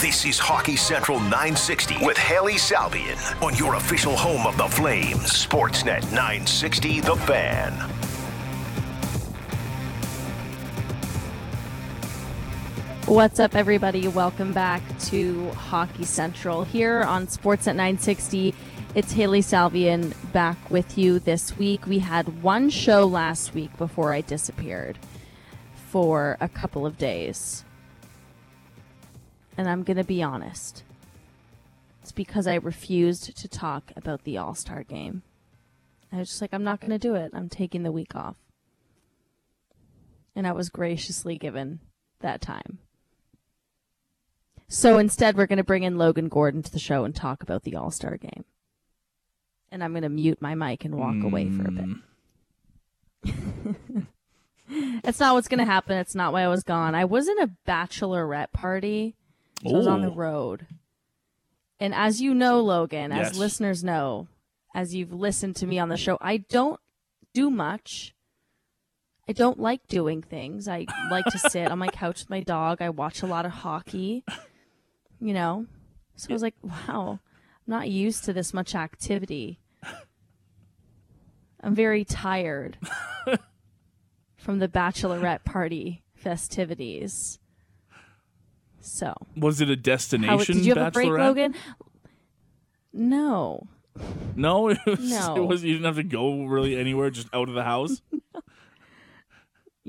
This is Hockey Central 960 with Hailey Salvian on your official home of the Flames, Sportsnet 960 The Fan. What's up, everybody? Welcome back to Hockey Central here on Sportsnet 960. It's Hailey Salvian back with you this week. We had one show last week before I disappeared for a couple of days. And I'm going to be honest. It's because I refused to talk about the All Star game. I was just like, I'm not going to do it. I'm taking the week off. And I was graciously given that time. So instead, we're going to bring in Logan Gordon to the show and talk about the All Star game. And I'm going to mute my mic and walk away for a bit. Mm. That's not what's going to happen. It's not why I was gone. I was in a bachelorette party. So I was on the Ooh. road. And as you know, Logan, as Yes. listeners know, as you've listened to me on the show, I don't do much. I don't like doing things. I like to sit on my couch with my dog. I watch a lot of hockey, you know? So I was like, wow, I'm not used to this much activity. I'm very tired from the bachelorette party festivities. So, Was it a how, destination did you have a break. Logan? No. No, it was, No. it was. You didn't have to go really anywhere, just out of the house.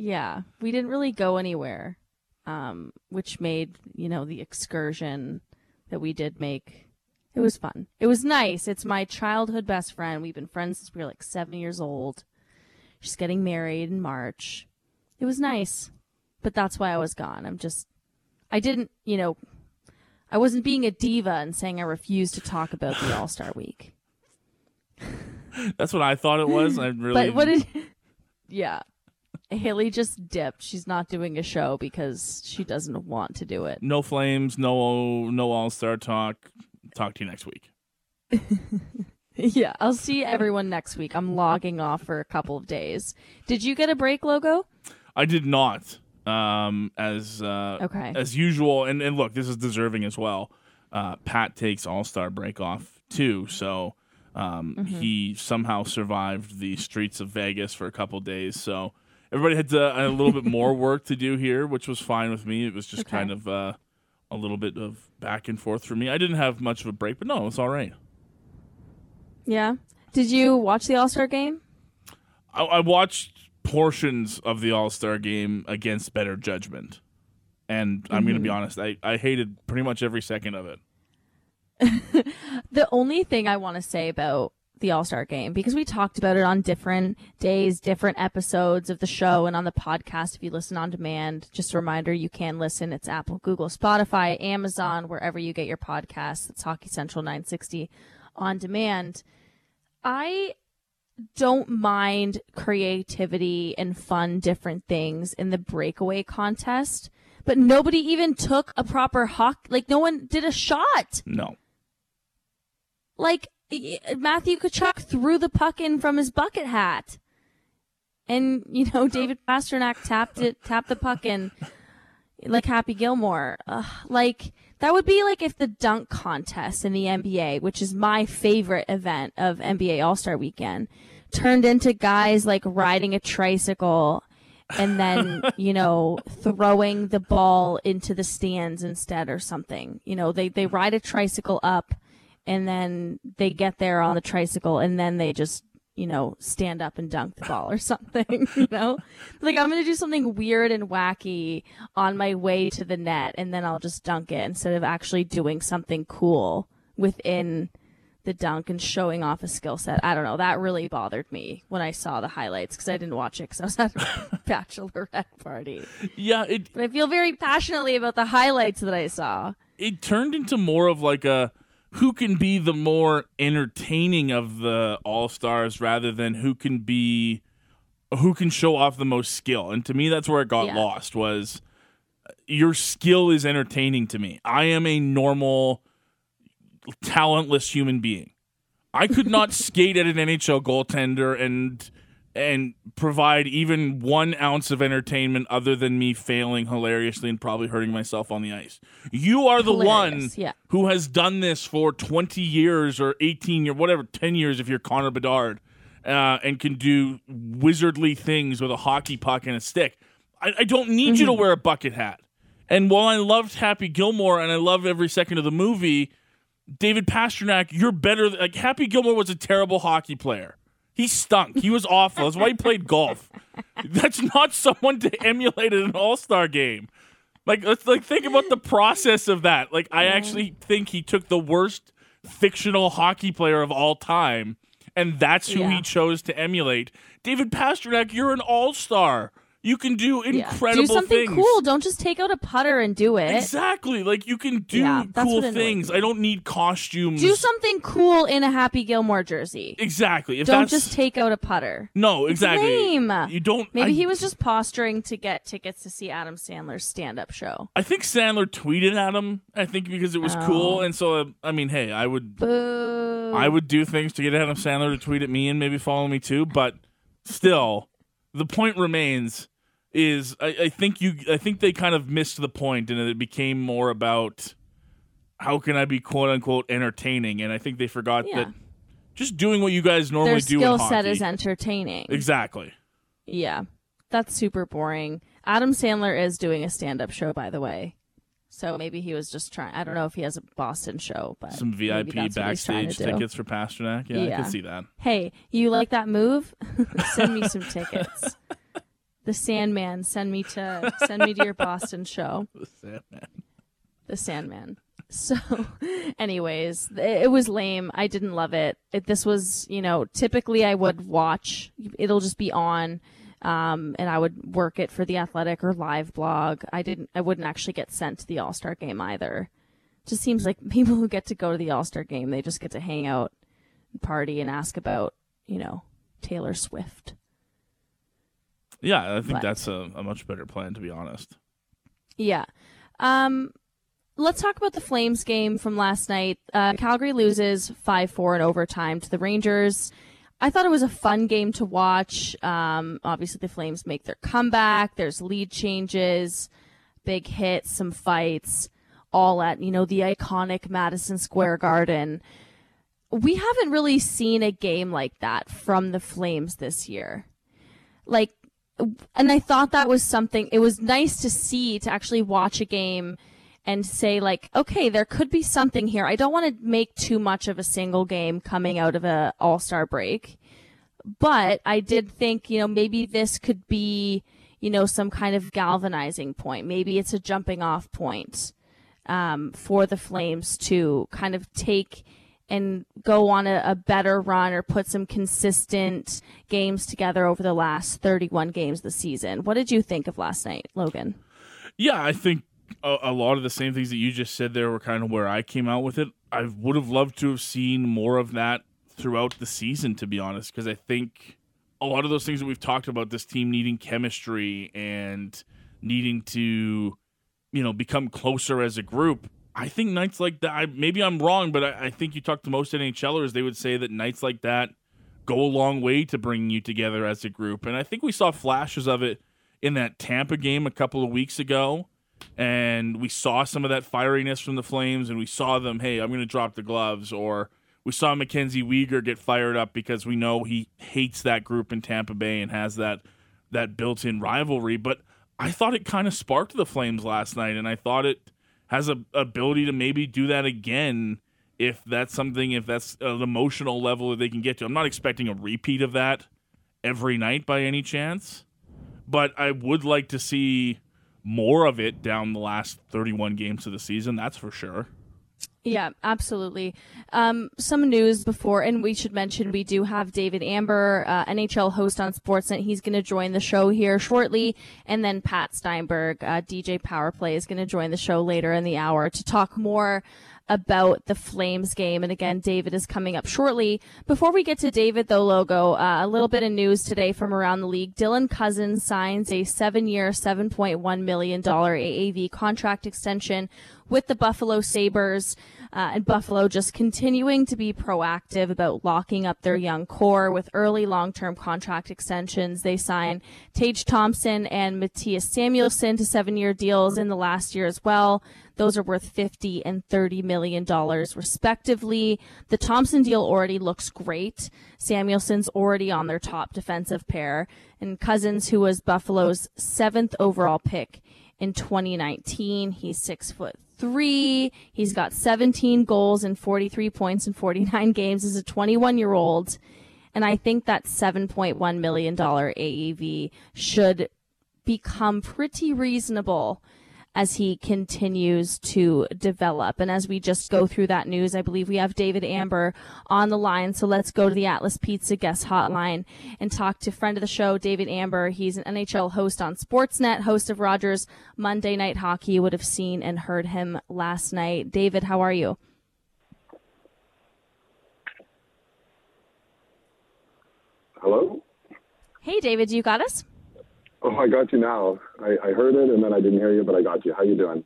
Yeah, we didn't really go anywhere, um, which made you know the excursion that we did make. It was fun. It was nice. It's my childhood best friend. We've been friends since we were like seven years old. She's getting married in March. It was nice, but that's why I was gone. I'm just, I didn't, you know, I wasn't being a diva and saying I refused to talk about the All Star Week. That's what I thought it was. I really. But what did? Yeah, Hailey just dipped. She's not doing a show because she doesn't want to do it. no flames, no no All Star talk. Talk to you next week. Yeah, I'll see everyone next week. I'm logging off for a couple of days. Did you get a break, logo? I did not. Um, as uh, Okay. as usual, and and look, this is deserving as well. Uh, Pat takes All Star break off too, so um, Mm-hmm. he somehow survived the streets of Vegas for a couple days. So everybody had to, a little bit more work to do here, which was fine with me. It was just Okay. kind of uh, a little bit of back and forth for me. I didn't have much of a break, but no, it's all right. Yeah. Did you watch the All Star game? I, I watched portions of the All Star game against better judgment. And I'm going to Mm-hmm. be honest, I, I hated pretty much every second of it. The only thing I want to say about the All Star game, because we talked about it on different days, different episodes of the show, and on the podcast. If you listen on demand, just a reminder you can listen. It's Apple, Google, Spotify, Amazon, wherever you get your podcasts. It's Hockey Central 960 on demand. I don't mind creativity and fun, different things in the breakaway contest, but nobody even took a proper hockey, like, no one did a shot No. like Matthew Tkachuk threw the puck in from his bucket hat, and you know David Pastrnak tapped it, tapped the puck in, like Happy Gilmore. Ugh, like that would be like if the dunk contest in the NBA, which is my favorite event of NBA All Star Weekend, turned into guys like riding a tricycle. And then, you know, throwing the ball into the stands instead or something. You know, they, they ride a tricycle up and then they get there on the tricycle and then they just you know stand up and dunk the ball or something you know? Like i'm gonna do something weird and wacky on my way to the net and then i'll just dunk it instead of actually doing something cool within the dunk and showing off a skill set. I don't know. That really bothered me when i saw the highlights because i didn't watch it because i was at a bachelorette party. Yeah, it but i feel very passionately about the highlights that i saw. It turned into more of like a who can be the more entertaining of the all stars rather than who can be who can show off the most skill. And to me that's where it got Yeah. lost was uh, your skill is entertaining to me. I am a normal talentless human being. I could not skate at an NHL goaltender and and provide even one ounce of entertainment other than me failing hilariously and probably hurting myself on the ice. You are the one yeah. who has done this for 20 years or 18 years, whatever, 10 years if you're Connor Bedard, uh, and can do wizardly things with a hockey puck and a stick. I, I don't need you to Mm-hmm. wear a bucket hat. And while I loved Happy Gilmore and I love every second of the movie, David Pastrnak, you're better. Like Happy Gilmore was a terrible hockey player. He stunk. He was awful. That's why he played golf. That's not someone to emulate at an All Star game. Like let's like think about the process of that. Like I actually think he took the worst fictional hockey player of all time, and that's who Yeah. he chose to emulate. David Pastrnak, you're an All Star. You can do Yeah. incredible Do something things. cool. Don't just take out a putter and do it. Exactly. Like you can do Yeah, cool things. I don't need costumes. Do something cool in a Happy Gilmore jersey. exactly. If Don't that's, just take out a putter. no exactly. You don't. Maybe I, he was just posturing to get tickets to see Adam Sandler's stand-up show. I think Sandler tweeted at him. I think because it was Oh. cool, and so uh, I mean, hey, I would Boo. I would do things to get Adam Sandler to tweet at me and maybe follow me too. But still, the point remains is I, I think you I think they kind of missed the point and it became more about how can I be quote unquote entertaining, and I think they forgot Yeah. that just doing what you guys normally Their do in skill set is entertaining. exactly. Yeah, that's super boring. Adam Sandler is doing a stand-up show, by the way. So maybe he was just trying. I don't know if he has a Boston show, but Some VIP that's what he's trying backstage tickets for Pastrnak. Yeah, I Yeah. can see that. Hey, you like that move? send me some tickets. The Sandman, send me to send me to your Boston show. The Sandman. The Sandman. So, anyways, it was lame. I didn't love it. it. This was, you know, typically I would watch. It'll just be on, um, and I would work it for the Athletic or live blog. I didn't. I wouldn't actually get sent to the All Star game either. Just seems like people who get to go to the All Star game, they just get to hang out, and party, and ask about, you know, Taylor Swift. Yeah, I think But- that's a, a much better plan, to be honest. Yeah. Um, let's talk about the Flames game from last night. Uh, Calgary loses 5 4 in overtime to the Rangers. I thought it was a fun game to watch. Um, obviously, the Flames make their comeback. There's lead changes, big hits, some fights, all at, you know, the iconic Madison Square Garden. We haven't really seen a game like that from the Flames this year. Like, and I thought that was something. It was nice to see to actually watch a game and say like, okay, there could be something here. I don't want to make too much of a single game coming out of a All Star break, but I did think you know maybe this could be you know some kind of galvanizing point. Maybe it's a jumping off point um, for the Flames to kind of take and go on a, a better run or put some consistent games together over the last 31 games this season. What did you think of last night, Logan? Yeah, I think a, a lot of the same things that you just said there were kind of where I came out with it. I would have loved to have seen more of that throughout the season, to be honest, because I think a lot of those things that we've talked about, this team needing chemistry and needing to, you know, become closer as a group. I think nights like that, I, maybe I'm wrong, but I, I think you talk to most NHLers, they would say that nights like that go a long way to bringing you together as a group. And I think we saw flashes of it in that Tampa game a couple of weeks ago. And we saw some of that fieriness from the Flames, and we saw them, hey, I'm going to drop the gloves. Or we saw Mackenzie Weegar get fired up because we know he hates that group in Tampa Bay and has that that built-in rivalry. But I thought it kind of sparked the Flames last night, and I thought it has a ability to maybe do that again if that's something if that's an emotional level that they can get to. I'm not expecting a repeat of that every night by any chance, but I would like to see more of it down the last 31 games of the season. That's for sure. Yeah, absolutely. Um, some news before, and we should mention we do have David Amber, uh, NHL host on Sportsnet. He's going to join the show here shortly, and then Pat Steinberg, uh, DJ Powerplay, is going to join the show later in the hour to talk more about the Flames game. And again, David is coming up shortly. Before we get to David, though, Logo, uh, a little bit of news today from around the league. Dylan Cozens signs a seven year, $7.1 million AAV contract extension with the Buffalo Sabres. Uh, and Buffalo just continuing to be proactive about locking up their young core with early long-term contract extensions. They sign Tage Thompson and Mattias Samuelsson to seven-year deals in the last year as well. Those are worth 50 and 30 million dollars respectively. The Thompson deal already looks great. Samuelsson's already on their top defensive pair and Cozens who was Buffalo's seventh overall pick in 2019. He's six foot three. He's got 17 goals and 43 points in 49 games as a 21 year old. And I think that $7.1 million AAV should become pretty reasonable as he continues to develop. And as we just go through that news, I believe we have David Amber on the line. So let's go to the Atlas Pizza guest hotline and talk to friend of the show, David Amber. He's an NHL host on Sportsnet, host of Rogers Monday Night Hockey. You would have seen and heard him last night. David, how are you? Hello? Hey, David, you got us? Oh, I got you now. I, I heard it and then I didn't hear you, but I got you. How you doing?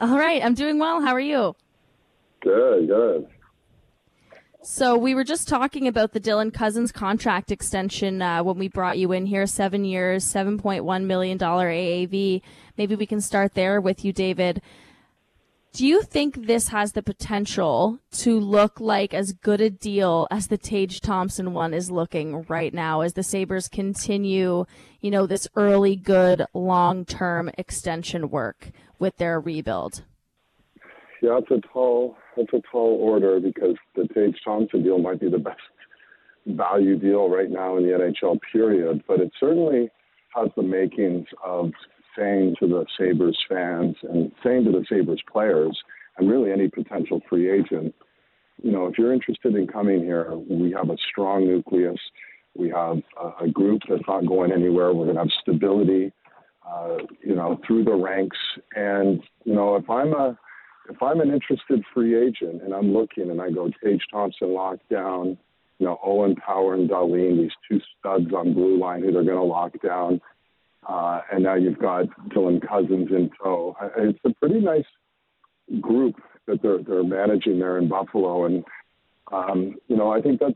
All right, I'm doing well. How are you? Good, good. So we were just talking about the Dylan Cozens contract extension uh, when we brought you in here, seven years, seven point one million dollar AAV. Maybe we can start there with you, David. Do you think this has the potential to look like as good a deal as the Tage Thompson one is looking right now as the Sabres continue, you know, this early good long term extension work with their rebuild? Yeah, it's a tall it's a tall order because the Tage Thompson deal might be the best value deal right now in the NHL period, but it certainly has the makings of saying to the Sabres fans and saying to the Sabres players and really any potential free agent, you know, if you're interested in coming here, we have a strong nucleus. We have a, group that's not going anywhere. We're going to have stability, uh, you know, through the ranks. And you know, if I'm a if I'm an interested free agent and I'm looking and I go Tage Thompson locked down, you know, Owen Power and Dahlin, these two studs on blue line who they're going to lock down uh, and now you've got Dylan Cozens in tow. It's a pretty nice group that they're they're managing there in Buffalo, and um, you know I think that's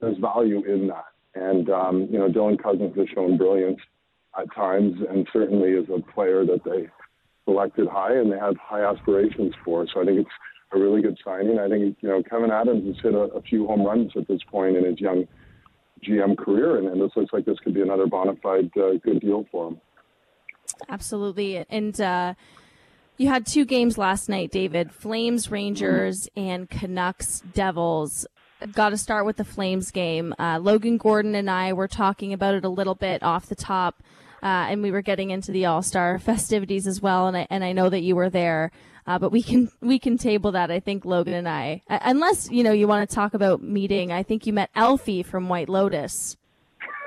there's value in that. And um, you know Dylan Cozens has shown brilliance at times, and certainly is a player that they selected high and they have high aspirations for. So I think it's a really good signing. I think you know Kevin Adams has hit a, a few home runs at this point in his young GM career, and, and this looks like this could be another bona fide uh, good deal for him. Absolutely, and uh, you had two games last night, David: Flames, Rangers, and Canucks, Devils. Got to start with the Flames game. Uh, Logan Gordon and I were talking about it a little bit off the top, uh, and we were getting into the All Star festivities as well. And I and I know that you were there. Uh, but we can we can table that. I think Logan and I, uh, unless you know you want to talk about meeting. I think you met Albie from White Lotus.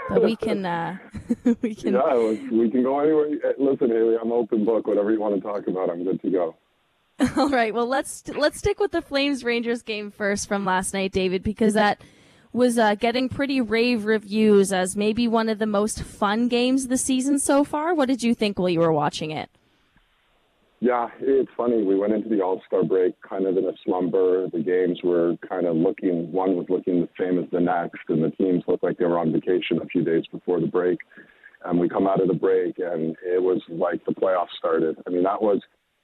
But we can uh, we can. Yeah, we can go anywhere. Uh, listen, Hailey, I'm open book. Whatever you want to talk about, I'm good to go. All right. Well, let's let's stick with the Flames Rangers game first from last night, David, because that was uh, getting pretty rave reviews as maybe one of the most fun games of the season so far. What did you think while you were watching it? Yeah, it's funny. We went into the All Star break kind of in a slumber. The games were kind of looking, one was looking the same as the next, and the teams looked like they were on vacation a few days before the break. And we come out of the break, and it was like the playoffs started. I mean, that was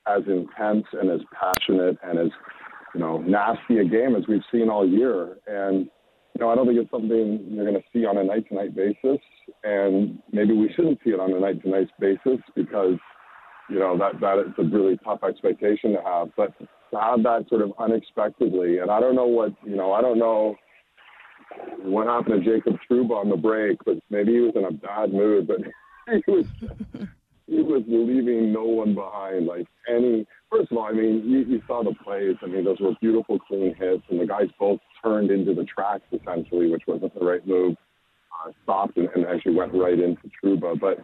as intense and as passionate and as, you know, nasty a game as we've seen all year. And, you know, I don't think it's something you're going to see on a night to night basis. And maybe we shouldn't see it on a night to night basis because you know that that is a really tough expectation to have. But to have that sort of unexpectedly, and I don't know what you know, I don't know what happened to Jacob Trouba on the break, but maybe he was in a bad mood. But he was he was leaving no one behind. Like any, first of all, I mean, you, you saw the plays. I mean, those were beautiful, clean hits, and the guys both turned into the tracks essentially, which wasn't the right move. Uh, stopped and, and actually went right into Trouba, but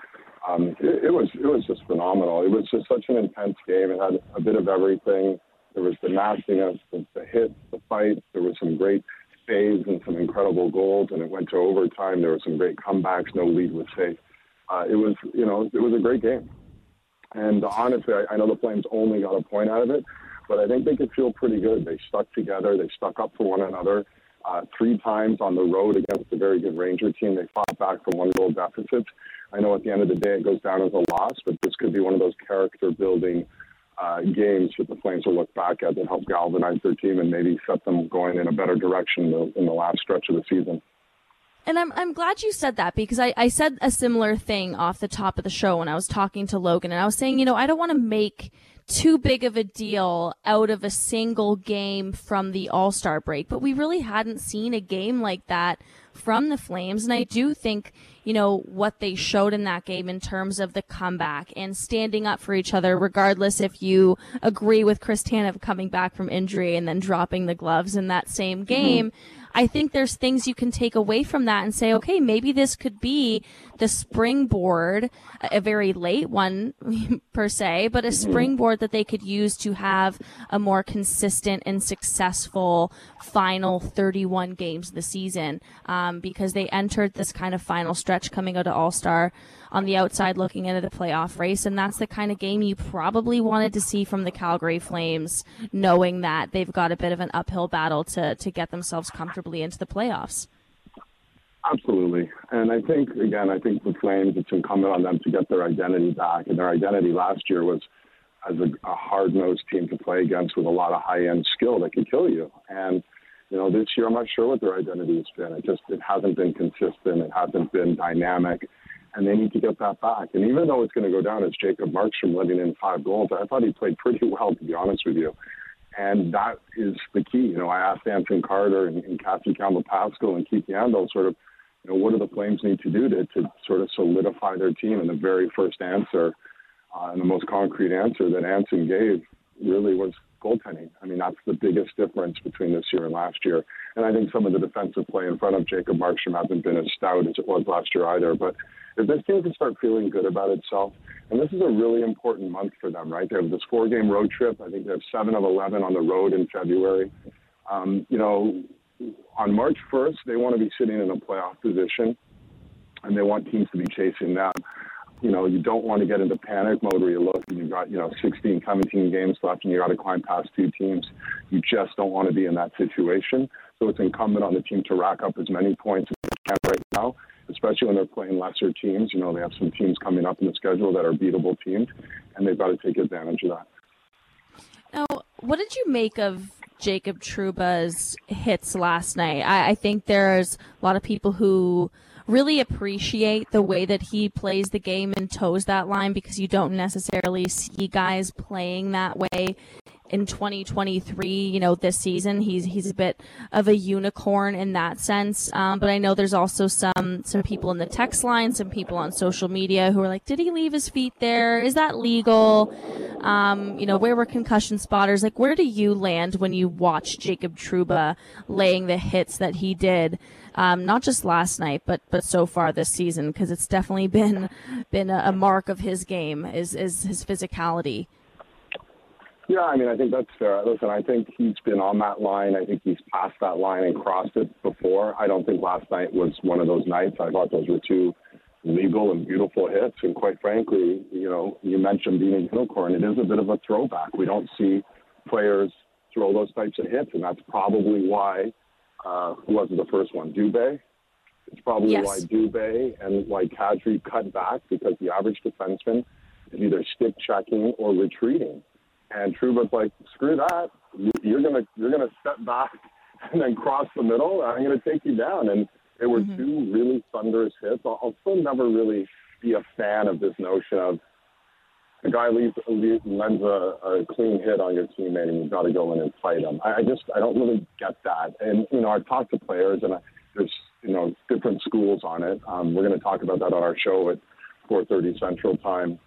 um, it, it was it was just phenomenal. It was just such an intense game. It had a bit of everything. There was the nastiness, the, the hits, the fights. There was some great saves and some incredible goals, and it went to overtime. There were some great comebacks. No lead was safe. Uh, it was you know it was a great game. And honestly, I, I know the Flames only got a point out of it. but I think they could feel pretty good. They stuck together. They stuck up for one another. Uh, three times on the road against a very good Ranger team. They fought back from one goal deficits. I know at the end of the day it goes down as a loss, but this could be one of those character building uh, games that the Flames will look back at that help galvanize their team and maybe set them going in a better direction in the, in the last stretch of the season. And I'm I'm glad you said that because I, I said a similar thing off the top of the show when I was talking to Logan and I was saying, you know, I don't want to make too big of a deal out of a single game from the All Star break, but we really hadn't seen a game like that from the Flames. And I do think, you know, what they showed in that game in terms of the comeback and standing up for each other, regardless if you agree with Chris Tanev coming back from injury and then dropping the gloves in that same game. Mm-hmm I think there's things you can take away from that and say, okay, maybe this could be the springboard, a very late one per se, but a mm-hmm. springboard that they could use to have a more consistent and successful final 31 games of the season. Um, because they entered this kind of final stretch coming out of All Star on the outside looking into the playoff race. And that's the kind of game you probably wanted to see from the Calgary Flames, knowing that they've got a bit of an uphill battle to, to get themselves comfortably into the playoffs. Absolutely. And I think, again, I think the Flames, it's incumbent on them to get their identity back. And their identity last year was as a, a hard nosed team to play against with a lot of high end skill that can kill you. And, you know, this year I'm not sure what their identity has been. It just it hasn't been consistent. It hasn't been dynamic and they need to get that back. And even though it's going to go down as Jacob Markstrom letting in five goals, I thought he played pretty well, to be honest with you. And that is the key. You know, I asked Anson Carter and, and Cassie Campbell Pascall and Keith Yandle sort of, you know, what do the Flames need to do to, to sort of solidify their team? And the very first answer uh, and the most concrete answer that Anson gave really was goaltending. I mean, that's the biggest difference between this year and last year. And I think some of the defensive play in front of Jacob Markstrom hasn't been as stout as it was last year either. But if this team can start feeling good about itself, and this is a really important month for them, right? They have this four game road trip. I think they have seven of 11 on the road in February. Um, you know, on March 1st, they want to be sitting in a playoff position and they want teams to be chasing them. You know, you don't want to get into panic mode where you look and you've got, you know, 16, 17 games left and you got to climb past two teams. You just don't want to be in that situation. So it's incumbent on the team to rack up as many points as they can right now especially when they're playing lesser teams. You know, they have some teams coming up in the schedule that are beatable teams, and they've got to take advantage of that. Now, what did you make of Jacob Trouba's hits last night? I, I think there's a lot of people who really appreciate the way that he plays the game and toes that line because you don't necessarily see guys playing that way in 2023, you know, this season. He's he's a bit of a unicorn in that sense. Um, but I know there's also some some people in the text line, some people on social media who are like, did he leave his feet there? Is that legal? Um, you know, where were concussion spotters? Like, where do you land when you watch Jacob Trouba laying the hits that he did? Um, not just last night, but but so far this season, because it's definitely been been a, mark of his game is is his physicality. Yeah, I mean, I think that's fair. Listen, I think he's been on that line. I think he's passed that line and crossed it before. I don't think last night was one of those nights. I thought those were two legal and beautiful hits. And quite frankly, you know, you mentioned being a unicorn. It is a bit of a throwback. We don't see players throw those types of hits, and that's probably why. Uh, who was the first one? Dubé. It's probably yes. why Dubé and why Kadri cut back because the average defenseman is either stick checking or retreating. And Trouba's like, screw that. You're gonna you're gonna step back and then cross the middle. I'm gonna take you down. And they were mm-hmm. two really thunderous hits. I'll, I'll still never really be a fan of this notion of a guy leaves, lends a, a clean hit on your teammate and you've got to go in and fight him. I, I just I don't really get that. And you know I've talked to players and I, there's you know different schools on it. Um, we're going to talk about that on our show at 4:30 Central Time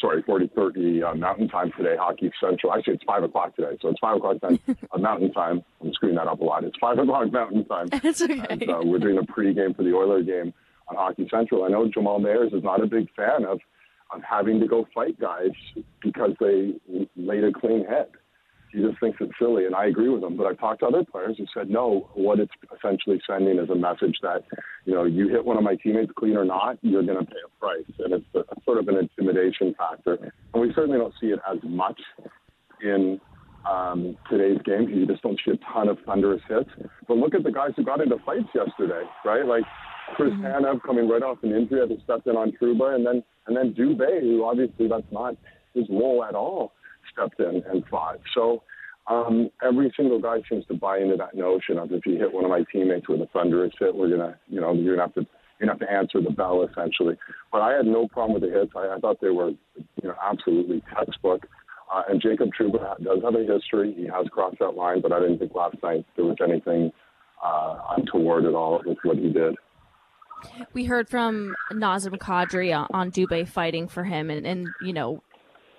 sorry, 4030 uh, Mountain Time today, Hockey Central. Actually, it's 5 o'clock today. So it's 5 o'clock time, uh, Mountain Time. I'm screwing that up a lot. It's 5 o'clock Mountain Time. It's okay. And, uh, we're doing a pregame for the Oiler game on Hockey Central. I know Jamal Mayers is not a big fan of, of having to go fight guys because they laid a clean head he just thinks it's silly, and I agree with him. But I've talked to other players who said, no, what it's essentially sending is a message that, you know, you hit one of my teammates clean or not, you're going to pay a price. And it's a, sort of an intimidation factor. And we certainly don't see it as much in um, today's game. You just don't see a ton of thunderous hits. But look at the guys who got into fights yesterday, right? Like Chris mm-hmm. Coming right off an injury, had stepped in on Trouba, and then and then Dubé, who obviously that's not his role at all, stepped in and fought. So um, every single guy seems to buy into that notion of if you hit one of my teammates with a thunderous hit, we're gonna, you know, you're gonna have to you're gonna have to answer the bell essentially. But I had no problem with the hits. I, I thought they were, you know, absolutely textbook. Uh, and Jacob Trouba does have a history. He has crossed that line, but I didn't think last night there was anything uh, untoward at all with what he did. We heard from Nazem Kadri on Dubé fighting for him, and, and you know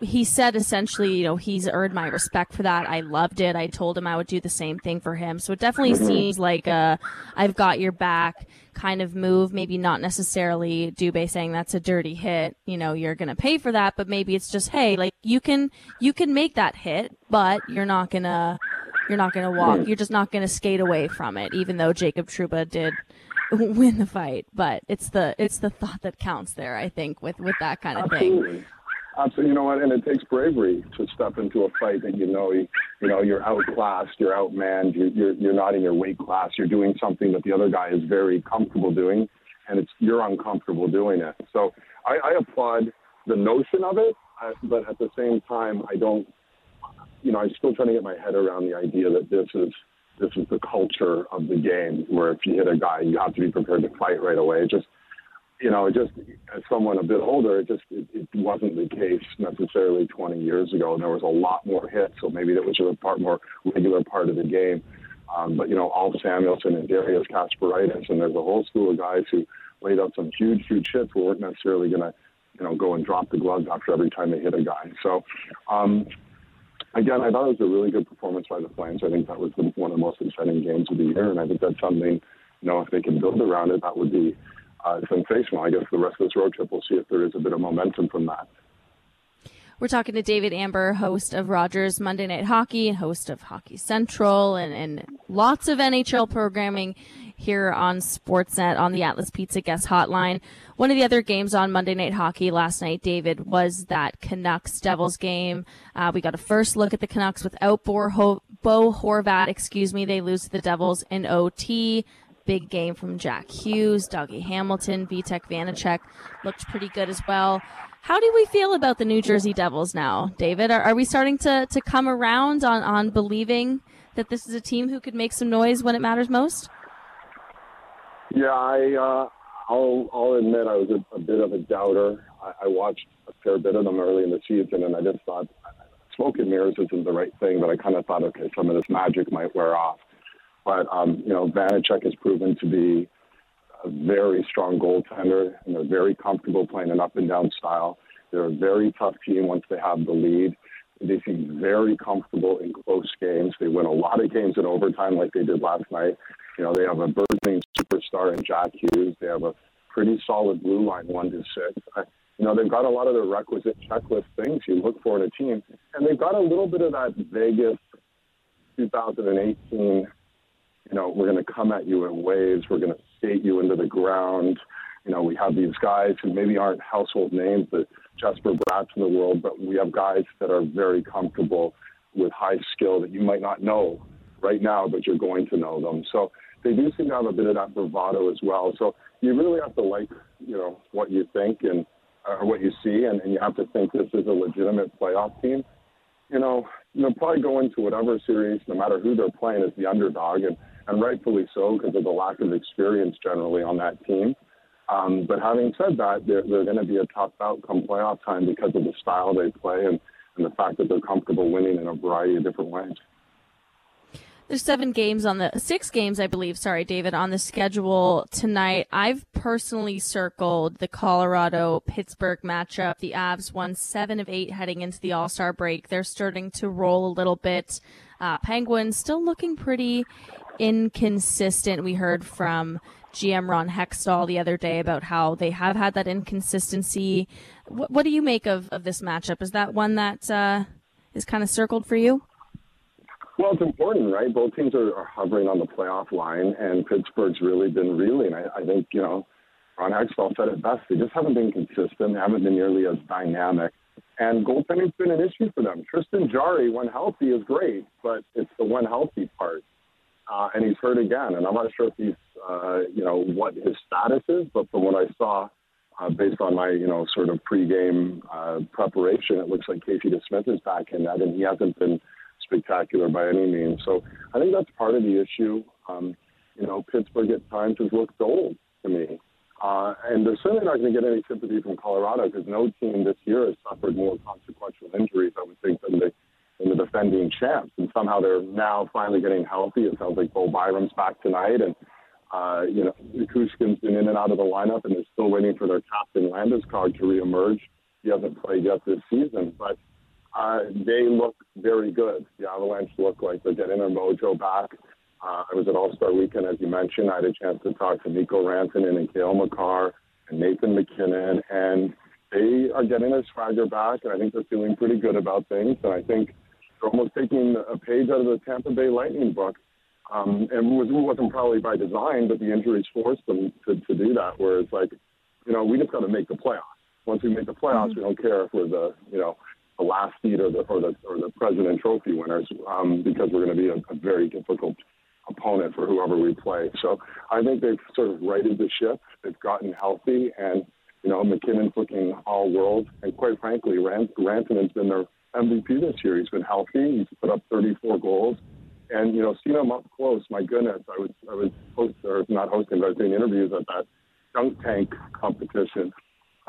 he said essentially, you know, he's earned my respect for that. I loved it. I told him I would do the same thing for him. So it definitely mm-hmm. seems like a I've got your back kind of move. Maybe not necessarily Dubé saying that's a dirty hit. You know, you're going to pay for that, but maybe it's just, hey, like you can, you can make that hit, but you're not going to, you're not going to walk. You're just not going to skate away from it, even though Jacob Trouba did win the fight. But it's the, it's the thought that counts there, I think, with, with that kind of Absolutely. thing. Absolutely. You know what? And it takes bravery to step into a fight that you know you, you know you're outclassed, you're outmanned, you're, you're you're not in your weight class. You're doing something that the other guy is very comfortable doing, and it's you're uncomfortable doing it. So I, I applaud the notion of it, uh, but at the same time, I don't. You know, I'm still trying to get my head around the idea that this is this is the culture of the game, where if you hit a guy, you have to be prepared to fight right away. It just you know, just as someone a bit older, it just it, it wasn't the case necessarily 20 years ago. And there was a lot more hits, so maybe that was a part more regular part of the game. Um, but you know, Ulf Samuelsson and Darius Kasparaitis, and there's a whole school of guys who laid out some huge, huge hits who weren't necessarily going to, you know, go and drop the gloves after every time they hit a guy. So, um, again, I thought it was a really good performance by the Flames. I think that was the, one of the most exciting games of the year, and I think that's something, you know, if they can build around it, that would be uh, sensational. I guess the rest of this road trip, we'll see if there is a bit of momentum from that. We're talking to David Amber, host of Rogers Monday Night Hockey and host of Hockey Central and, and lots of NHL programming here on Sportsnet on the Atlas Pizza Guest Hotline. One of the other games on Monday Night Hockey last night, David, was that Canucks Devils game. Uh, we got a first look at the Canucks without Bo, Bo Horvat. Excuse me, they lose to the Devils in OT big game from Jack Hughes, Dougie Hamilton, Vitek Vanecek looked pretty good as well. How do we feel about the New Jersey Devils now, David? Are, are we starting to, to come around on, on believing that this is a team who could make some noise when it matters most? Yeah, I, uh, I'll, I'll admit I was a, a bit of a doubter. I, I watched a fair bit of them early in the season, and I just thought smoke and mirrors isn't the right thing, but I kind of thought, okay, some of this magic might wear off. But um, you know, Vanecek has proven to be a very strong goaltender, and they're very comfortable playing an up and down style. They're a very tough team once they have the lead. They seem very comfortable in close games. They win a lot of games in overtime, like they did last night. You know, they have a burgeoning superstar in Jack Hughes. They have a pretty solid blue line, one to six. I, you know, they've got a lot of the requisite checklist things you look for in a team, and they've got a little bit of that Vegas 2018 you know, we're going to come at you in waves. We're going to skate you into the ground. You know, we have these guys who maybe aren't household names, the Jesper Bratts in the world, but we have guys that are very comfortable with high skill that you might not know right now, but you're going to know them. So they do seem to have a bit of that bravado as well. So you really have to like, you know, what you think and or what you see, and, and you have to think this is a legitimate playoff team. You know, they'll probably go into whatever series, no matter who they're playing, as the underdog, and and rightfully so because of the lack of experience generally on that team. Um, but having said that, they're, they're going to be a tough outcome playoff time because of the style they play and, and the fact that they're comfortable winning in a variety of different ways. There's seven games on the six games, I believe. Sorry, David, on the schedule tonight. I've personally circled the Colorado Pittsburgh matchup. The Avs won seven of eight heading into the All Star break. They're starting to roll a little bit. Uh, Penguins still looking pretty inconsistent. We heard from GM Ron Hextall the other day about how they have had that inconsistency. What, what do you make of, of this matchup? Is that one that uh, is kind of circled for you? Well, it's important, right? Both teams are, are hovering on the playoff line, and Pittsburgh's really been reeling. I, I think, you know, Ron Hextall said it best. They just haven't been consistent. They haven't been nearly as dynamic. And goaltending's been an issue for them. Tristan Jarry, when healthy, is great, but it's the when healthy part. Uh, and he's hurt again. And I'm not sure if he's, uh, you know, what his status is, but from what I saw, uh, based on my, you know, sort of pregame uh, preparation, it looks like Casey DeSmith is back in that, and he hasn't been spectacular by any means. So I think that's part of the issue. Um, you know, Pittsburgh at times has looked old to me. Uh, and they're certainly not going to get any sympathy from Colorado because no team this year has suffered more consequential injuries, I would think, than the, than the defending champs. And somehow they're now finally getting healthy. It sounds like Bo Byram's back tonight. And, uh, you know, Nichushkin's been in and out of the lineup, and they're still waiting for their captain Landeskog to reemerge. He hasn't played yet this season, but uh, they look very good. The Avalanche look like they're getting their mojo back. Uh, I was at All Star Weekend, as you mentioned. I had a chance to talk to Mikko Rantanen and Cale Makar and Nathan MacKinnon, and they are getting their swagger back, and I think they're feeling pretty good about things. And I think they're almost taking a page out of the Tampa Bay Lightning book. Um, and it, was, it wasn't probably by design, but the injuries forced them to, to do that. Where it's like, you know, we just got to make the playoffs. Once we make the playoffs, mm-hmm. we don't care if we're the, you know, the last seed or the or the or the President Trophy winners, um, because we're going to be a, a very difficult opponent for whoever we play. So I think they've sort of righted the ship. They've gotten healthy, and you know MacKinnon's looking all world. And quite frankly, Rant- Rantanen's been their MVP this year. He's been healthy. He's put up 34 goals. And you know, seeing him up close, my goodness, I was I was host or not hosting, but I was doing interviews at that dunk tank competition.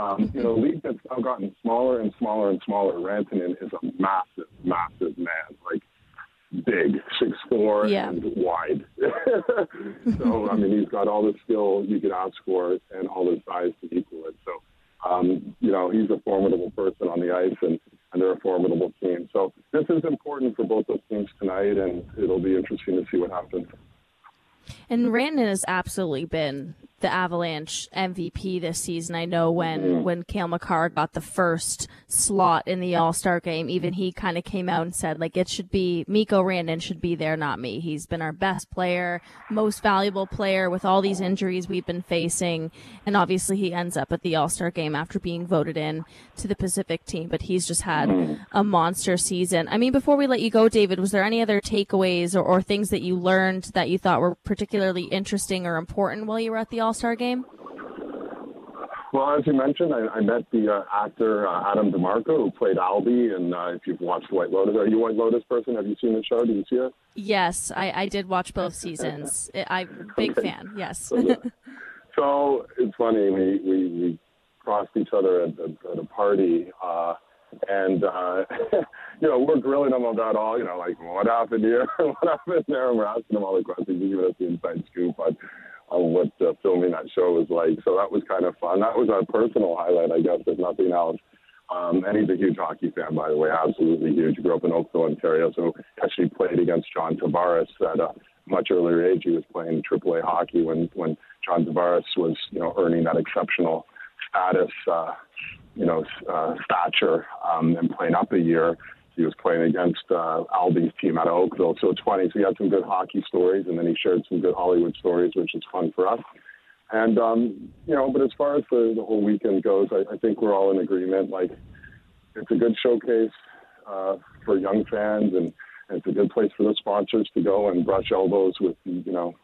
Um, you know, league that's now gotten smaller and smaller and smaller. Rantanen is a massive, massive man. Like big, six four yeah. and wide. so I mean, he's got all the skill you could ask for and all the size to equal it. So um, you know, he's a formidable person on the ice, and and they're a formidable team. So this is important for both those teams tonight, and it'll be interesting to see what happens. And Rantanen has absolutely been the Avalanche MVP this season. I know when mm-hmm. when Cale Makar got the first slot in the All Star game, even he kind of came out and said like it should be Mikko Rantanen should be there, not me. He's been our best player, most valuable player with all these injuries we've been facing, and obviously he ends up at the All Star game after being voted in to the Pacific team. But he's just had mm-hmm. a monster season. I mean, before we let you go, David, was there any other takeaways or, or things that you learned that you thought were particularly interesting or important while you were at the All all Star game? Well, as you mentioned, I, I met the uh, actor uh, Adam DiMarco who played Albie, and uh, if you've watched White Lotus, are you a White Lotus person? Have you seen the show? Did you see it? Yes, I, I did watch both seasons. I'm big okay. fan. Yes. so it's funny we we, we crossed each other at, at, at a party, uh, and uh, you know we're grilling him about all you know like what happened here, what happened there, and we're asking him all the questions, giving us the inside scoop on on what uh, filming that show was like. So that was kind of fun. That was our personal highlight, I guess, if nothing else. Um, and he's a huge hockey fan, by the way, absolutely huge. Grew up in Oakville, Ontario, so actually played against John Tavares at a much earlier age. He was playing AAA hockey when when John Tavares was, you know, earning that exceptional status, uh, you know, uh, stature, um, and playing up a year he was playing against uh, Albie's team out of Oakville. So it's funny. So he had some good hockey stories, and then he shared some good Hollywood stories, which is fun for us. And um, you know, but as far as the, the whole weekend goes, I, I think we're all in agreement. Like, it's a good showcase uh, for young fans, and, and it's a good place for the sponsors to go and brush elbows with you know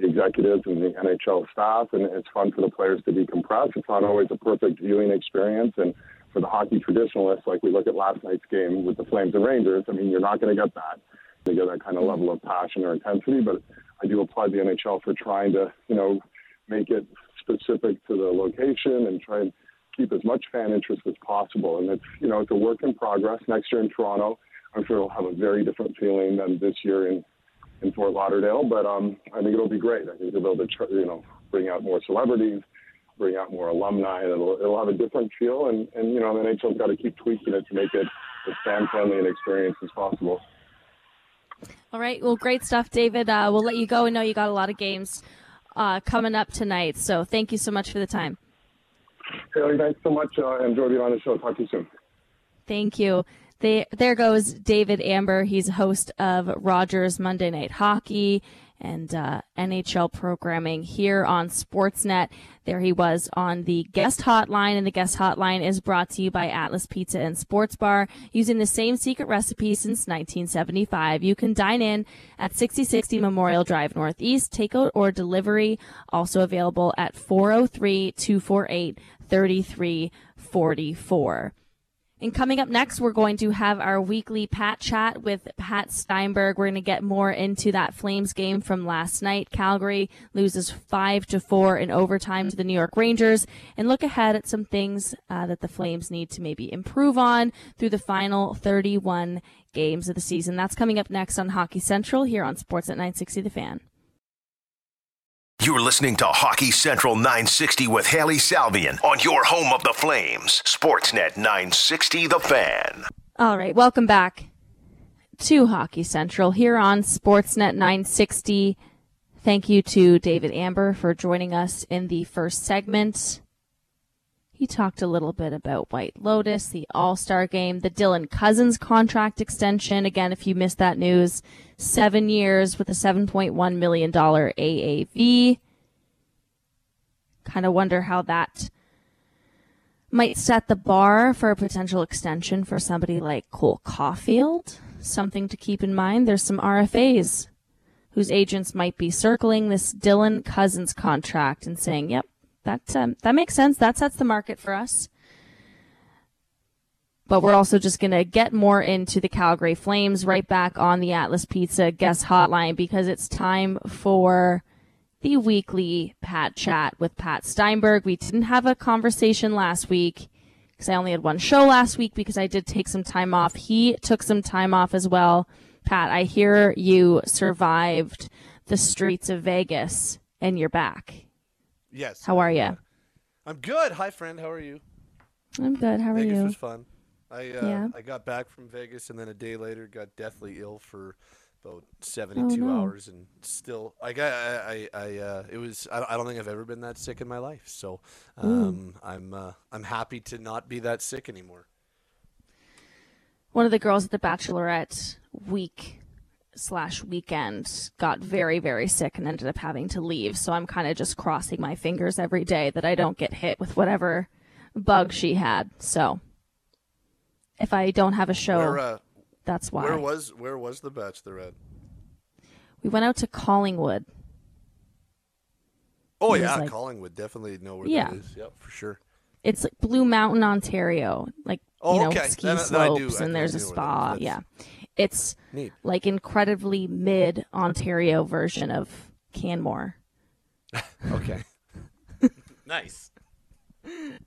the executives and the NHL staff, and it's fun for the players to decompress. It's not always a perfect viewing experience, and for the hockey traditionalists, like we look at last night's game with the Flames and Rangers, I mean, you're not going to get that. You get that kind of level of passion or intensity, but I do applaud the NHL for trying to, you know, make it specific to the location and try and keep as much fan interest as possible. And it's, you know, it's a work in progress. Next year in Toronto, I'm sure it'll have a very different feeling than this year in in Fort Lauderdale. But um, I think it'll be great. I think they'll be able to, you know, bring out more celebrities, bring out more alumni. It'll it'll have a different feel, and and you know the NHL's got to keep tweaking it to make it as fan friendly an experience as possible. All right, well, great stuff, David. Uh, we'll let you go. I know you got a lot of games uh, coming up tonight, so thank you so much for the time. Hailey, thanks so much. Uh, enjoy being on the show. Talk to you soon. Thank you. They, there goes David Amber. He's host of Rogers Monday Night Hockey and uh, NHL programming here on Sportsnet. There he was on the guest hotline, and the guest hotline is brought to you by Atlas Pizza and Sports Bar. Using the same secret recipe since 1975, you can dine in at 6060 Memorial Drive Northeast, takeout or delivery. Also available at 403 248 3344. And coming up next, we're going to have our weekly Pat chat with Pat Steinberg. We're going to get more into that Flames game from last night. Calgary loses five to four in overtime to the New York Rangers and look ahead at some things uh, that the Flames need to maybe improve on through the final 31 games of the season. That's coming up next on Hockey Central here on Sportsnet 960 The Fan. You're listening to Hockey Central 960 with Hailey Salvian on your home of the Flames, Sportsnet 960 The Fan. All right, welcome back to Hockey Central here on Sportsnet 960. Thank you to David Amber for joining us in the first segment. He talked a little bit about White Lotus, the All Star game, the Dylan Cozens contract extension. Again, if you missed that news, seven years with a $7.1 million AAV. Kind of wonder how that might set the bar for a potential extension for somebody like Cole Caufield. Something to keep in mind. There's some RFAs whose agents might be circling this Dylan Cozens contract and saying, yep, that, um, that makes sense. That sets the market for us but we're also just going to get more into the Calgary Flames right back on the Atlas Pizza guest hotline because it's time for the weekly Pat chat with Pat Steinberg. We didn't have a conversation last week because I only had one show last week because I did take some time off. He took some time off as well. Pat, I hear you survived the streets of Vegas and you're back. Yes. How are you? I'm good. Hi, friend. How are you? I'm good. How are Vegas you? Vegas was fun. I uh, Yeah. I got back from Vegas and then a day later got deathly ill for about 72 Oh, no. hours and still I got I I, I uh, it was I, I don't think I've ever been that sick in my life. So um, I'm uh, I'm happy to not be that sick anymore. one of the girls at the bachelorette week slash weekend got very very sick and ended up having to leave so i'm kind of just crossing my fingers every day that i don't get hit with whatever bug she had so if i don't have a show Where uh, that's why where was where was the bachelorette? we went out to collingwood Oh It yeah, like- Collingwood definitely know where Yeah. that is. Yep, for sure. it's like blue mountain ontario like Oh, you know okay. ski Then- then do- slopes and I there's a do know where spa yeah it's Neat. like incredibly mid ontario version of canmore Okay. nice.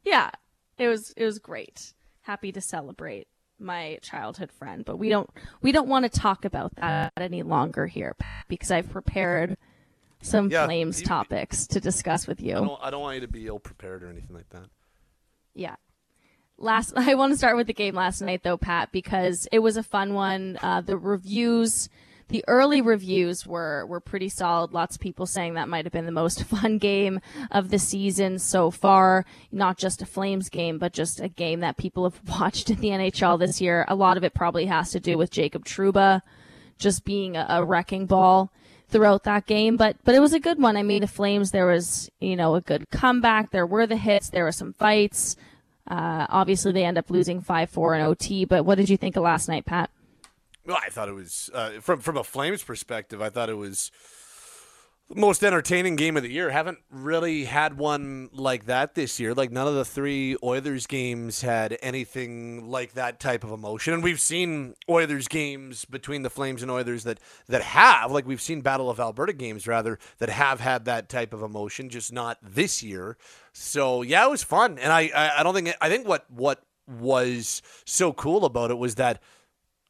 yeah it was it was great happy to celebrate my childhood friend but we don't we don't want to talk about that any longer here because i've prepared some Yeah, flames you- topics to discuss with I you don't I don't want you to be ill prepared or anything like that. yeah last i want to start with the game last night though pat because it was a fun one uh, the reviews the early reviews were were pretty solid lots of people saying that might have been the most fun game of the season so far not just a flames game but just a game that people have watched in the nhl this year a lot of it probably has to do with jacob trouba just being a, a wrecking ball throughout that game. But but it was a good one. I mean, the Flames there was you know a good comeback. There were the hits. There were some fights. Uh, obviously, they end up losing five four in OT. But what did you think of last night, Pat? Well, I thought it was uh, from from a Flames perspective. I thought it was most entertaining game of the year. Haven't really had one like that this year. Like none of the three Oilers games had anything like that type of emotion. And we've seen Oilers games between the Flames and Oilers that that have like we've seen Battle of Alberta games rather that have had that type of emotion, just not this year. So yeah, it was fun. And I I, I don't think I think what what was so cool about it was that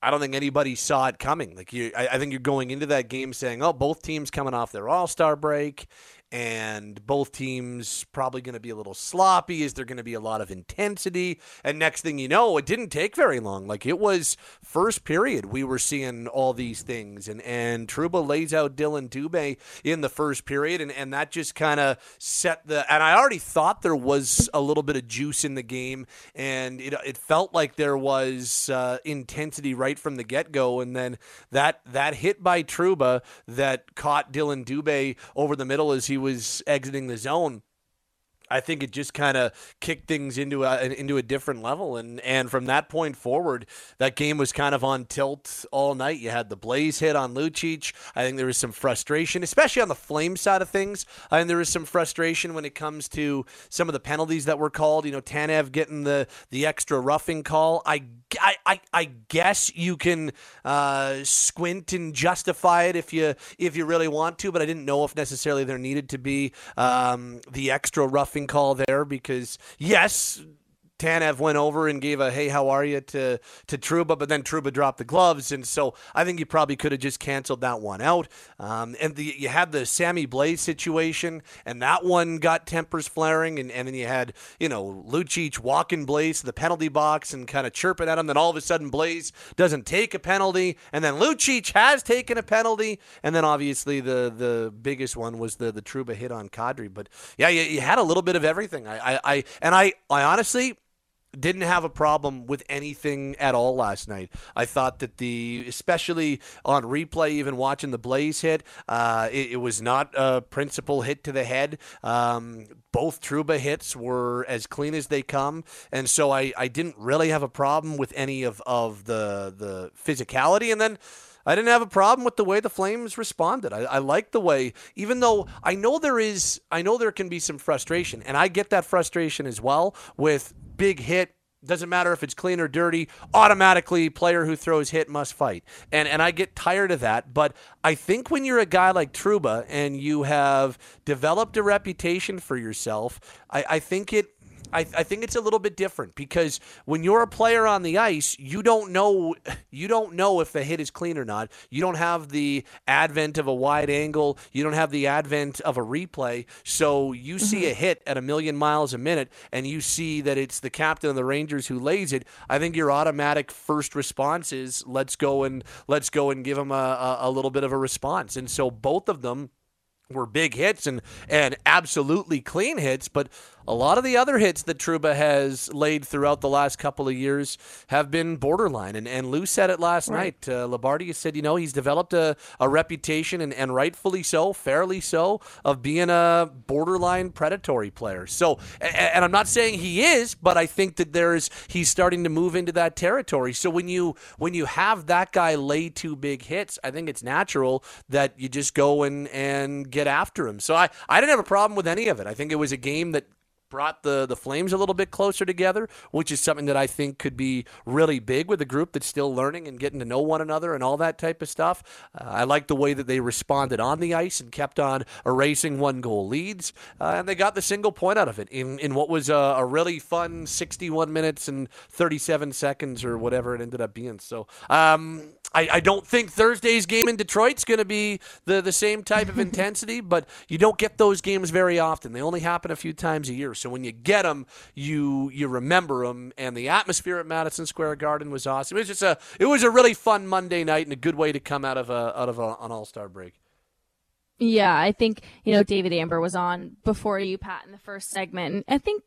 I don't think anybody saw it coming. Like you, I, I think you're going into that game saying, "Oh, both teams coming off their All Star break," and both teams probably going to be a little sloppy. Is there going to be a lot of intensity? And next thing you know, it didn't take very long. Like it was first period, we were seeing all these things, and and Trouba lays out Dillon Dubé in the first period, and and that just kind of set the. And I already thought there was a little bit of juice in the game, and it it felt like there was uh, intensity right from the get go, and then that that hit by Trouba that caught Dillon Dubé over the middle as he was exiting the zone. I think it just kind of kicked things into a into a different level, and and from that point forward, that game was kind of on tilt all night. You had the Blais hit on Lucic. I think there was some frustration, especially on the Flame side of things. I think there was some frustration when it comes to some of the penalties that were called. You know, Tanev getting the the extra roughing call. I I, I, I guess you can uh, squint and justify it if you if you really want to, but I didn't know if necessarily there needed to be um, the extra roughing call there because yes, Tanev went over and gave a "Hey, how are you?" to to Trouba, but then Trouba dropped the gloves, and so I think you probably could have just canceled that one out. Um, and the, you had the Sammy Blais situation, and that one got tempers flaring, and, and then you had you know Lucic walking Blais to the penalty box and kind of chirping at him. Then all of a sudden Blais doesn't take a penalty, and then Lucic has taken a penalty, and then obviously the the biggest one was the the Trouba hit on Kadri. But yeah, you, you had a little bit of everything. I, I, I and I I honestly didn't have a problem with anything at all last night. I thought that the, especially on replay, even watching the Blais hit, uh, it, it, was not a principal hit to the head. Um, both Trouba hits were as clean as they come, and so I, I didn't really have a problem with any of, of the the physicality. And then I didn't have a problem with the way the Flames responded. I, I like the way, even though I know there is, I know there can be some frustration, and I get that frustration as well with big hit doesn't matter if it's clean or dirty automatically player who throws hit must fight and and i get tired of that but i think when you're a guy like Trouba and you have developed a reputation for yourself i, I think it I, I think it's a little bit different because when you're a player on the ice, you don't know you don't know if the hit is clean or not. You don't have the advent of a wide angle. You don't have the advent of a replay. So you mm-hmm. see a hit at a million miles a minute, and you see that it's the captain of the Rangers who lays it. I think your automatic first response is let's go and let's go and give him a, a, a little bit of a response. And so both of them were big hits and and absolutely clean hits, but a lot of the other hits that Trouba has laid throughout the last couple of years have been borderline. And, and Lou said it last right. night. Uh, Labardi said, you know, he's developed a, a reputation, and, and rightfully so, fairly so, of being a borderline predatory player. So, and, and I'm not saying he is, but I think that there's he's starting to move into that territory. So when you when you have that guy lay two big hits, I think it's natural that you just go and and get after him. So I I didn't have a problem with any of it. I think it was a game that brought the the Flames a little bit closer together, which is something that I think could be really big with a group that's still learning and getting to know one another and all that type of stuff. Uh, I like the way that they responded on the ice and kept on erasing one goal leads, uh, and they got the single point out of it in in what was a, a, really fun 61 minutes and 37 seconds or whatever it ended up being. So. Um, I, I don't think Thursday's game in Detroit's going to be the, the same type of intensity, but you don't get those games very often. They only happen a few times a year. So when you get them, you you remember them. And the atmosphere at Madison Square Garden was awesome. It was just a it was a really fun Monday night and a good way to come out of a out of a, an All Star break. Yeah, I think you know David Amber was on before you, Pat, in the first segment. And I think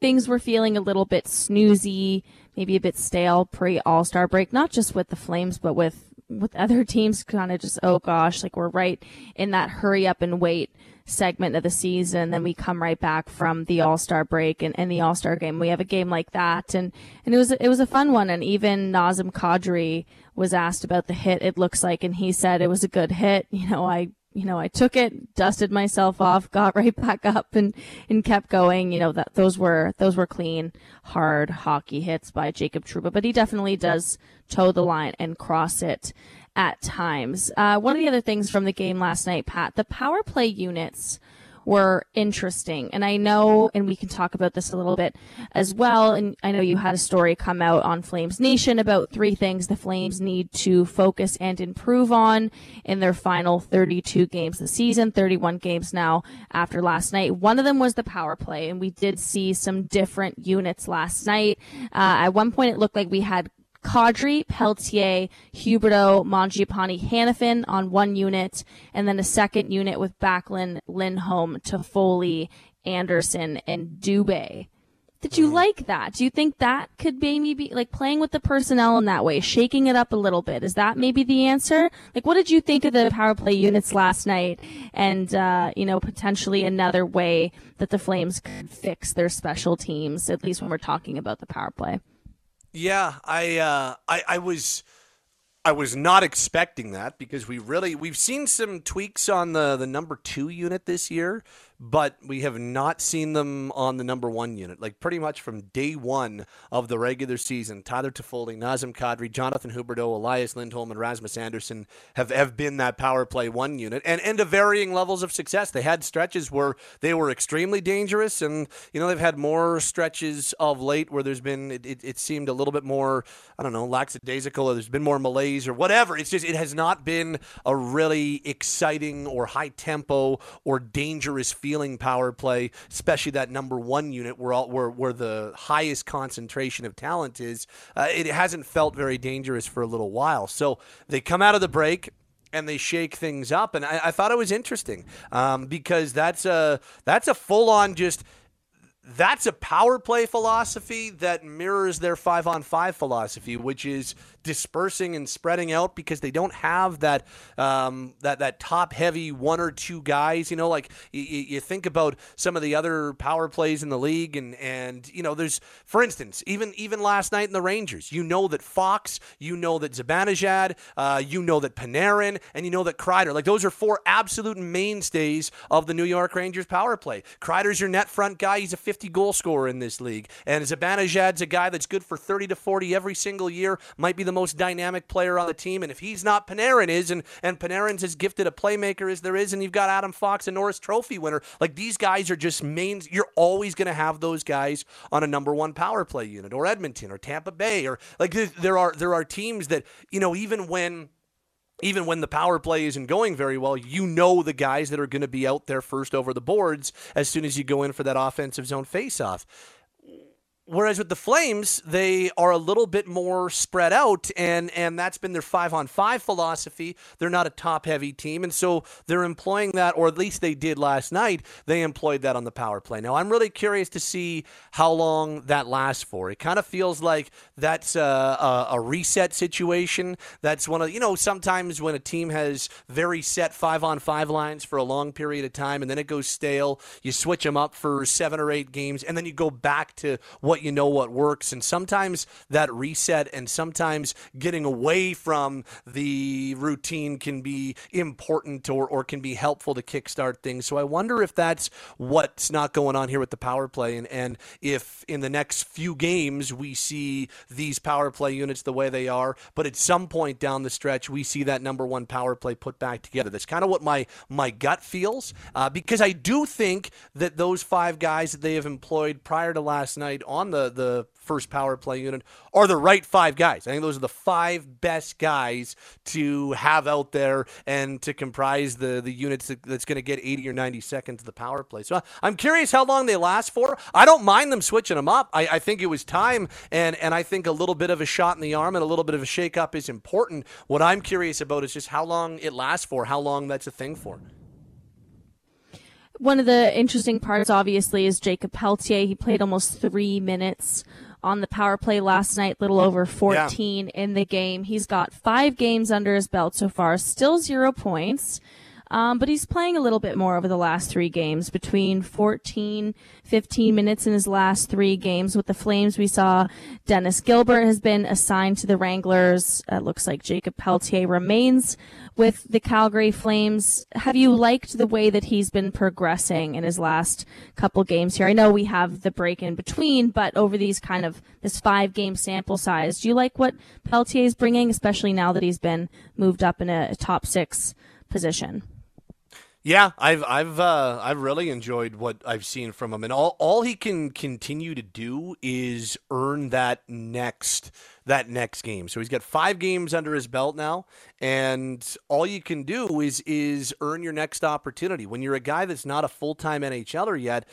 things were feeling a little bit snoozy, maybe a bit stale pre All Star break, not just with the Flames, but with with other teams. Kind of just oh gosh, like we're right in that hurry up and wait segment of the season. Then we come right back from the All Star break and, and the All Star game. We have a game like that, and and it was it was a fun one. And even Nazem Kadri was asked about the hit. It looks like, and he said it was a good hit. You know, I you know, I took it, dusted myself off, got right back up and, and kept going. You know, that those were, those were clean, hard hockey hits by Jacob Trouba, but he definitely does toe the line and cross it at times. Uh, one of the other things from the game last night, Pat, the power play units were interesting. And I know, and we can talk about this a little bit as well. And I know you had a story come out on Flames Nation about three things the Flames need to focus and improve on in their final 32 games of the season, 31 games now after last night. One of them was the power play, and we did see some different units last night. Uh, at one point, it looked like we had Kadri, Pelletier, Huberdeau, Mangiapane, Hanifin on one unit, and then a second unit with Backlund, Lindholm, Toffoli, Andersson, and Dubé. Did you like that? Do you think that could maybe be like playing with the personnel in that way, shaking it up a little bit? Is that maybe the answer? Like, what did you think of the power play units last night? And, uh, you know, potentially another way that the Flames could fix their special teams, at least when we're talking about the power play. Yeah, I, uh, I, I was. I was not expecting that because we really we've seen some tweaks on the the number two unit this year, but we have not seen them on the number one unit. Like pretty much from day one of the regular season, Tyler Toffoli, Nazem Kadri, Jonathan Huberdeau, Elias Lindholm, and Rasmus Andersson have, have been that power play one unit, and and to varying levels of success. They had stretches where they were extremely dangerous, and you know they've had more stretches of late where there's been it, it, it seemed a little bit more I don't know lackadaisical, or there's been more malaise or whatever. It's just it has not been a really exciting or high tempo or dangerous feeling power play, especially that number one unit where all, where, where the highest concentration of talent is, uh, it hasn't felt very dangerous for a little while. So they come out of the break and they shake things up, and I, I thought it was interesting um, because that's a that's a full on just that's a power play philosophy that mirrors their five on five philosophy, which is dispersing and spreading out because they don't have that um, that that top heavy one or two guys. You know, like you, you think about some of the other power plays in the league, and and you know, there's for instance, even even last night in the Rangers, you know that Fox, you know that Zibanejad, uh, you know that Panarin, and you know that Kreider. Like those are four absolute mainstays of the New York Rangers power play. Kreider's your net front guy. He's a 50 goal scorer in this league, and Zibanejad's a guy that's good for 30 to 40 every single year. Might be the most dynamic player on the team. And if he's not, Panarin is. And, and Panarin's as gifted a playmaker as there is. And you've got Adam Fox, a Norris Trophy winner. Like these guys are just mains. You're always going to have those guys on a number one power play unit or Edmonton or Tampa Bay or like there are there are teams that you know even when even when the power play isn't going very well, you know the guys that are going to be out there first over the boards as soon as you go in for that offensive zone faceoff. Whereas with the Flames, they are a little bit more spread out, and and that's been their five on five philosophy. They're not a top heavy team, and so they're employing that, or at least they did last night. They employed that on the power play. Now I'm really curious to see how long that lasts for. It kind of feels like that's a, a, a reset situation. That's one of you know sometimes when a team has very set five on five lines for a long period of time, and then it goes stale. You switch them up for seven or eight games, and then you go back to what you know what works. And sometimes that reset and sometimes getting away from the routine can be important or, or can be helpful to kickstart things. So I wonder if that's what's not going on here with the power play. And, and if in the next few games we see these power play units the way they are, but at some point down the stretch we see that number one power play put back together. That's kind of what my, my gut feels uh, because I do think that those five guys that they have employed prior to last night on on the, the first power play unit are the right five guys. I think those are the five best guys to have out there and to comprise the, the units that, that's going to get 80 or 90 seconds of the power play. So I'm curious how long they last for. I don't mind them switching them up. I, I think it was time, and, and I think a little bit of a shot in the arm and a little bit of a shakeup is important. What I'm curious about is just how long it lasts for, how long that's a thing for one of the interesting parts, obviously, is Jacob Pelletier. He played almost three minutes on the power play last night, little over 14 yeah. in the game. He's got five games under his belt so far, still zero points. Um, but he's playing a little bit more over the last three games, between 14, 15 minutes in his last three games. With the Flames, we saw Dennis Gilbert has been assigned to the Wranglers. It looks like Jacob Pelletier remains with the Calgary Flames. Have you liked the way that he's been progressing in his last couple games here? I know we have the break in between, but over these kind of this five game sample size, do you like what Pelletier is bringing, especially now that he's been moved up in a, a top six position? Yeah, I've I've uh, I've really enjoyed what I've seen from him, and all all he can continue to do is earn that next that next game. So he's got five games under his belt now, and all you can do is is earn your next opportunity. When you're a guy that's not a full time NHLer yet,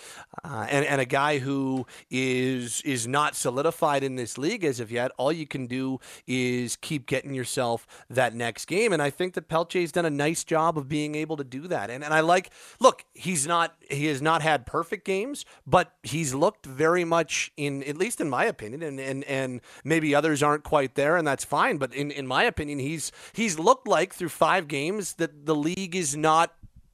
uh, and and a guy who is is not solidified in this league as of yet, all you can do is keep getting yourself that next game. And I think that Pelche's done a nice job of being able to do that. And and I like look, he's not he has not had perfect games, but he's looked very much in at least in my opinion, and and and maybe others aren't quite there, and that's fine. But in, in my opinion, he's he's looked like through five games that the league is not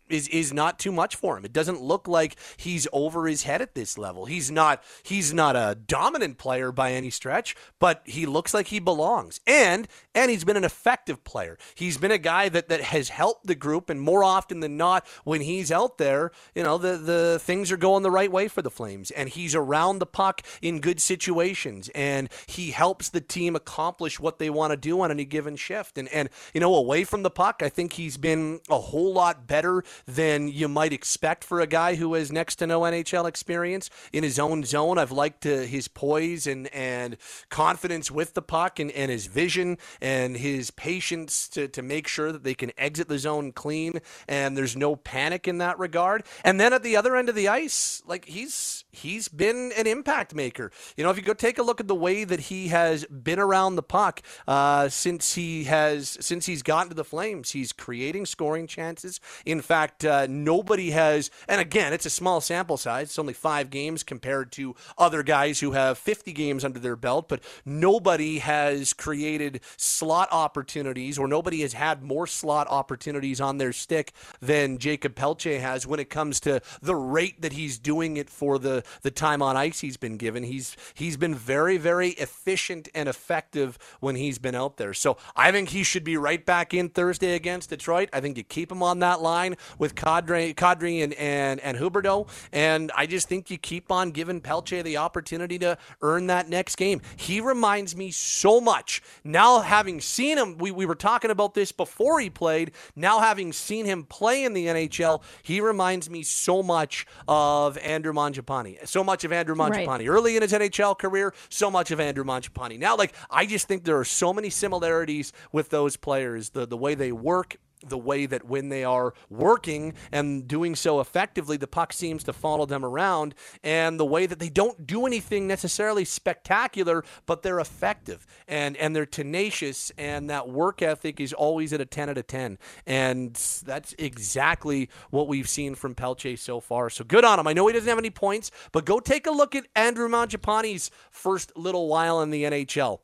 is is not too much for him. It doesn't look like he's over his head at this level. He's not he's not a dominant player by any stretch, but he looks like he belongs. And and he's been an effective player. He's been a guy that that has helped the group and more often than not when he's out there, you know, the the things are going the right way for the Flames and he's around the puck in good situations and he helps the team accomplish what they want to do on any given shift. And and you know, away from the puck, I think he's been a whole lot better than you might expect for a guy who has next to no NHL experience in his own zone. I've liked uh, his poise and, and confidence with the puck and, and his vision and his patience to, to make sure that they can exit the zone clean and there's no panic in that regard. And then at the other end of the ice, like he's he's been an impact maker. You know, if you go take a look at the way that he has been around the puck uh, since he has since he's gotten to the Flames, he's creating scoring chances. In fact, uh, nobody has, and again, it's a small sample size. It's only five games compared to other guys who have 50 games under their belt, but nobody has created slot opportunities or nobody has had more slot opportunities on their stick than Jacob Pelletier has when it comes to the rate that he's doing it for the the time on ice he's been given. He's he's been very very efficient and effective when he's been out there. So I think he should be right back in Thursday against Detroit. I think you keep him on that line with Kadri, Kadri and and and Huberdeau, and I just think you keep on giving Pelletier the opportunity to earn that next game. He reminds me so much now having seen him. We we were talking about this before he played. Now having seen him play in the NHL, he reminds me so much of Andrew Mangiapane so much of Andrew Mangiapane. Right. Early in his NHL career, so much of Andrew Mangiapane. Now, like, I just think there are so many similarities with those players. The, the way they work, the way that when they are working and doing so effectively, the puck seems to follow them around, and the way that they don't do anything necessarily spectacular, but they're effective and and they're tenacious, and that work ethic is always at a ten out of ten, and that's exactly what we've seen from Pelletier so far. So good on him. I know he doesn't have any points, but go take a look at Andrew Mangiapane's first little while in the NHL.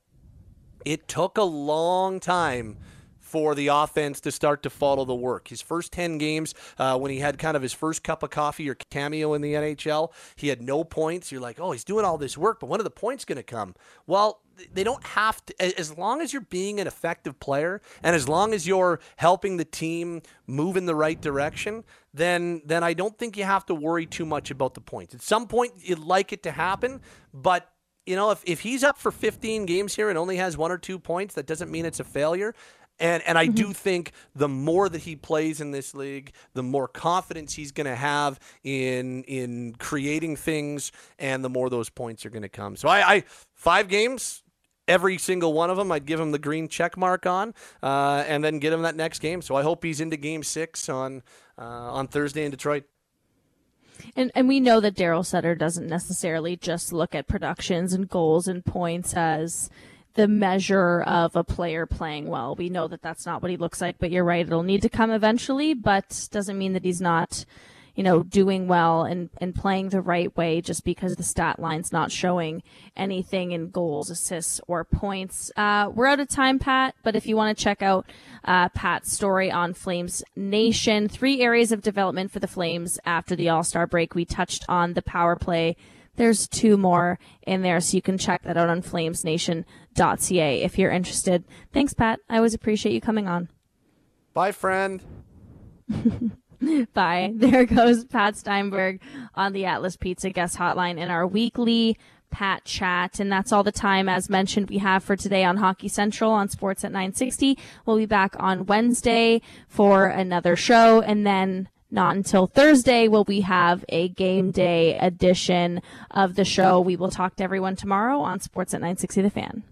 It took a long time for the offense to start to follow the work. His first 10 games, uh, when he had kind of his first cup of coffee or cameo in the NHL, he had no points. You're like, oh, he's doing all this work, but when are the points going to come? Well, they don't have to as long as you're being an effective player and as long as you're helping the team move in the right direction then then I don't think you have to worry too much about the points. At some point you'd like it to happen, but you know, if, if he's up for 15 games here and only has one or two points, that doesn't mean it's a failure. And and I mm-hmm. do think the more that he plays in this league, the more confidence he's going to have in in creating things, and the more those points are going to come. So I, I five games, every single one of them, I'd give him the green check mark on, uh, and then get him that next game. So I hope he's into Game Six on uh, on Thursday in Detroit. And and we know that Daryl Sutter doesn't necessarily just look at productions and goals and points as the measure of a player playing well. We know that that's not what he looks like, but you're right. It'll need to come eventually, but doesn't mean that he's not, you know, doing well and, and playing the right way just because the stat line's not showing anything in goals, assists, or points. Uh, we're out of time, Pat, but if you want to check out uh, Pat's story on Flames Nation, three areas of development for the Flames after the All Star break. We touched on the power play there's two more in there, so you can check that out on flamesnation.ca if you're interested. Thanks, Pat. I always appreciate you coming on. Bye, friend. Bye. There goes Pat Steinberg on the Atlas Pizza guest hotline in our weekly Pat chat. And that's all the time, as mentioned, we have for today on Hockey Central on Sportsnet 960. We'll be back on Wednesday for another show. And then not until Thursday will we have a game day edition of the show. We will talk to everyone tomorrow on Sportsnet 960 The Fan.